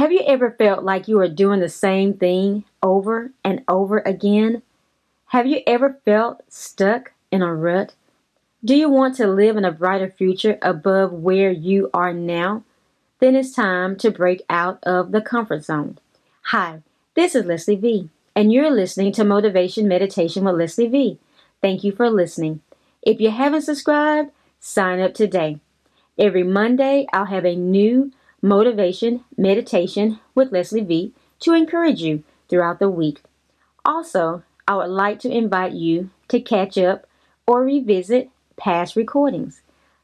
Have you ever felt like you are doing the same thing over and over again? Have you ever felt stuck in a rut? Do you want to live in a brighter future above where you are now? Then it's time to break out of the comfort zone. Hi, this is Leslie V, and you're listening to Motivation Meditation with Leslie V. Thank you for listening. If you haven't subscribed, sign up today. Every Monday, I'll have a new motivation meditation with Leslie V to encourage you throughout the week. Also, I would like to invite you to catch up or revisit past recordings.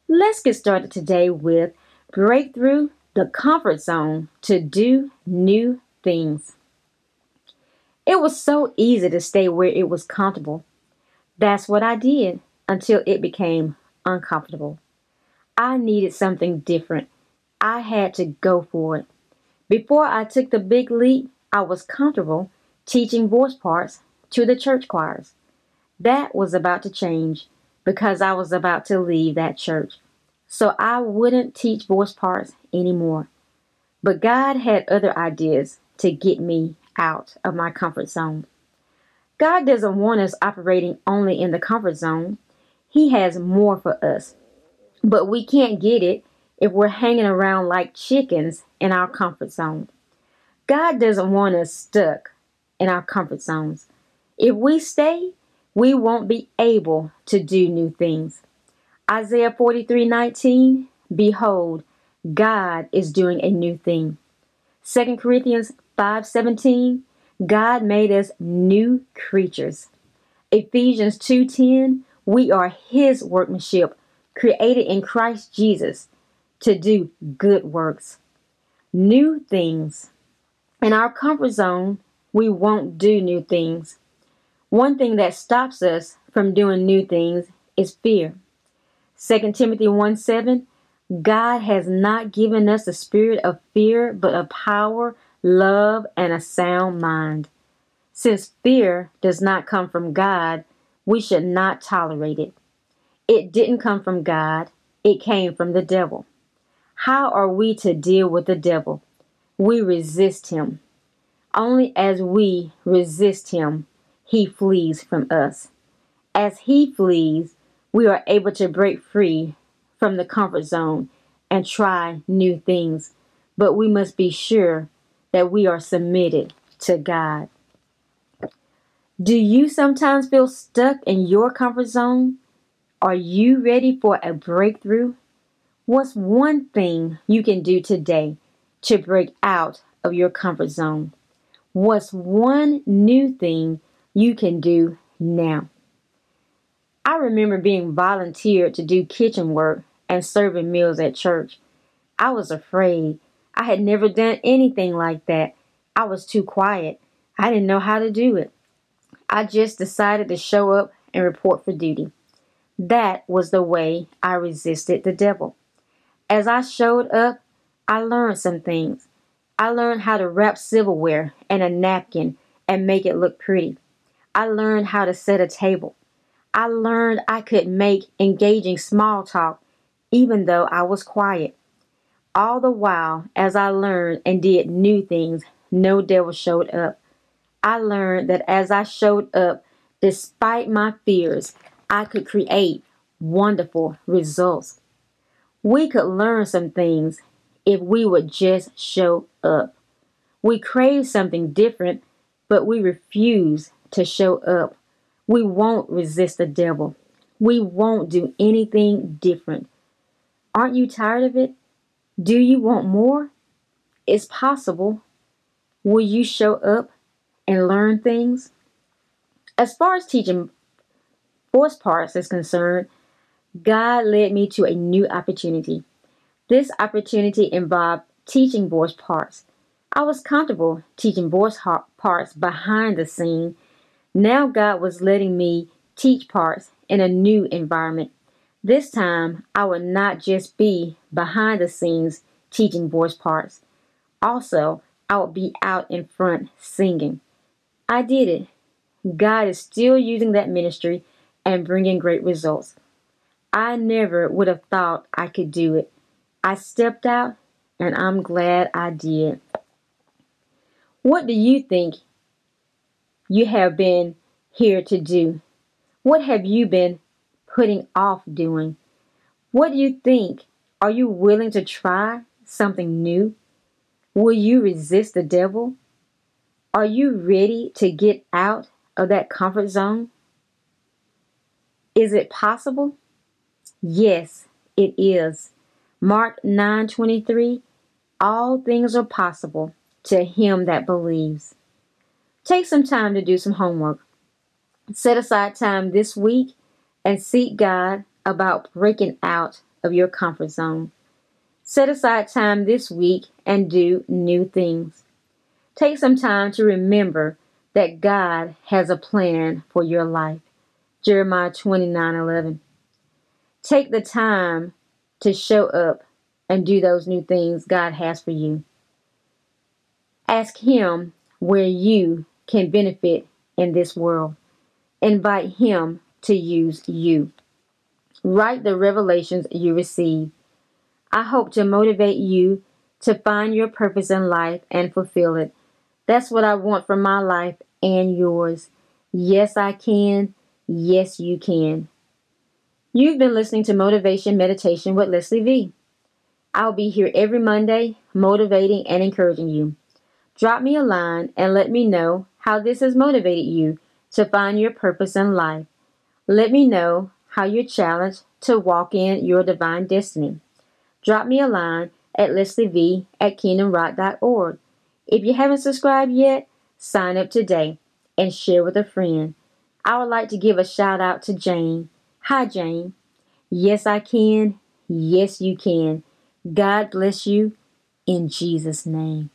Let's get started today with Breakthrough the Comfort Zone to Do New Things. It was so easy to stay where it was comfortable. That's what I did until it became uncomfortable. I needed something different I had to go for it. Before I took the big leap, I was comfortable teaching voice parts to the church choirs. That was about to change because I was about to leave that church. So I wouldn't teach voice parts anymore. But God had other ideas to get me out of my comfort zone. God doesn't want us operating only in the comfort zone. He has more for us. But we can't get it if we're hanging around like chickens in our comfort zone. God doesn't want us stuck in our comfort zones. If we stay, we won't be able to do new things. Isaiah 43 19, Behold, God is doing a new thing. 2 Corinthians 5 17, God made us new creatures. Ephesians 2:10, we are his workmanship, created in Christ Jesus to do good works, new things. In our comfort zone, we won't do new things. One thing that stops us from doing new things is fear. 2 Timothy 1 7 God has not given us a spirit of fear, but of power, love, and a sound mind. Since fear does not come from God, we should not tolerate it. It didn't come from God, it came from the devil. How are we to deal with the devil? We resist him. Only as we resist him, he flees from us. As he flees, we are able to break free from the comfort zone and try new things. But we must be sure that we are submitted to God. Do you sometimes feel stuck in your comfort zone? Are you ready for a breakthrough? What's one thing you can do today to break out of your comfort zone? What's one new thing you can do now? I remember being volunteered to do kitchen work and serving meals at church. I was afraid. I had never done anything like that. I was too quiet. I didn't know how to do it. I just decided to show up and report for duty. That was the way I resisted the devil. As I showed up, I learned some things. I learned how to wrap silverware and a napkin and make it look pretty. I learned how to set a table. I learned I could make engaging small talk even though I was quiet. All the while, as I learned and did new things, no devil showed up. I learned that as I showed up, despite my fears, I could create wonderful results. We could learn some things if we would just show up. We crave something different, but we refuse to show up. We won't resist the devil. We won't do anything different. Aren't you tired of it? Do you want more? It's possible. Will you show up and learn things? As far as teaching voice parts is concerned, God led me to a new opportunity. This opportunity involved teaching voice parts. I was comfortable teaching voice parts behind the scene. Now God was letting me teach parts in a new environment. This time, I would not just be behind the scenes teaching voice parts. Also, I would be out in front singing. I did it. God is still using that ministry and bringing great results. I never would have thought I could do it. I stepped out and I'm glad I did. What do you think you have been here to do? What have you been putting off doing? What do you think? Are you willing to try something new? Will you resist the devil? Are you ready to get out of that comfort zone? Is it possible? Yes, it is. Mark 9:23 All things are possible to him that believes. Take some time to do some homework. Set aside time this week and seek God about breaking out of your comfort zone. Set aside time this week and do new things. Take some time to remember that God has a plan for your life. Jeremiah 29 11. Take the time to show up and do those new things God has for you. Ask Him where you can benefit in this world. Invite Him to use you. Write the revelations you receive. I hope to motivate you to find your purpose in life and fulfill it. That's what I want for my life and yours. Yes, I can. Yes, you can. You've been listening to Motivation Meditation with Leslie V. I'll be here every Monday, motivating and encouraging you. Drop me a line and let me know how this has motivated you to find your purpose in life. Let me know how you're challenged to walk in your divine destiny. Drop me a line at lesliev at kingdomrock.org. If you haven't subscribed yet, sign up today and share with a friend. I would like to give a shout out to Jane. Hi, Jane. Yes, I can. Yes, you can. God bless you in Jesus' name.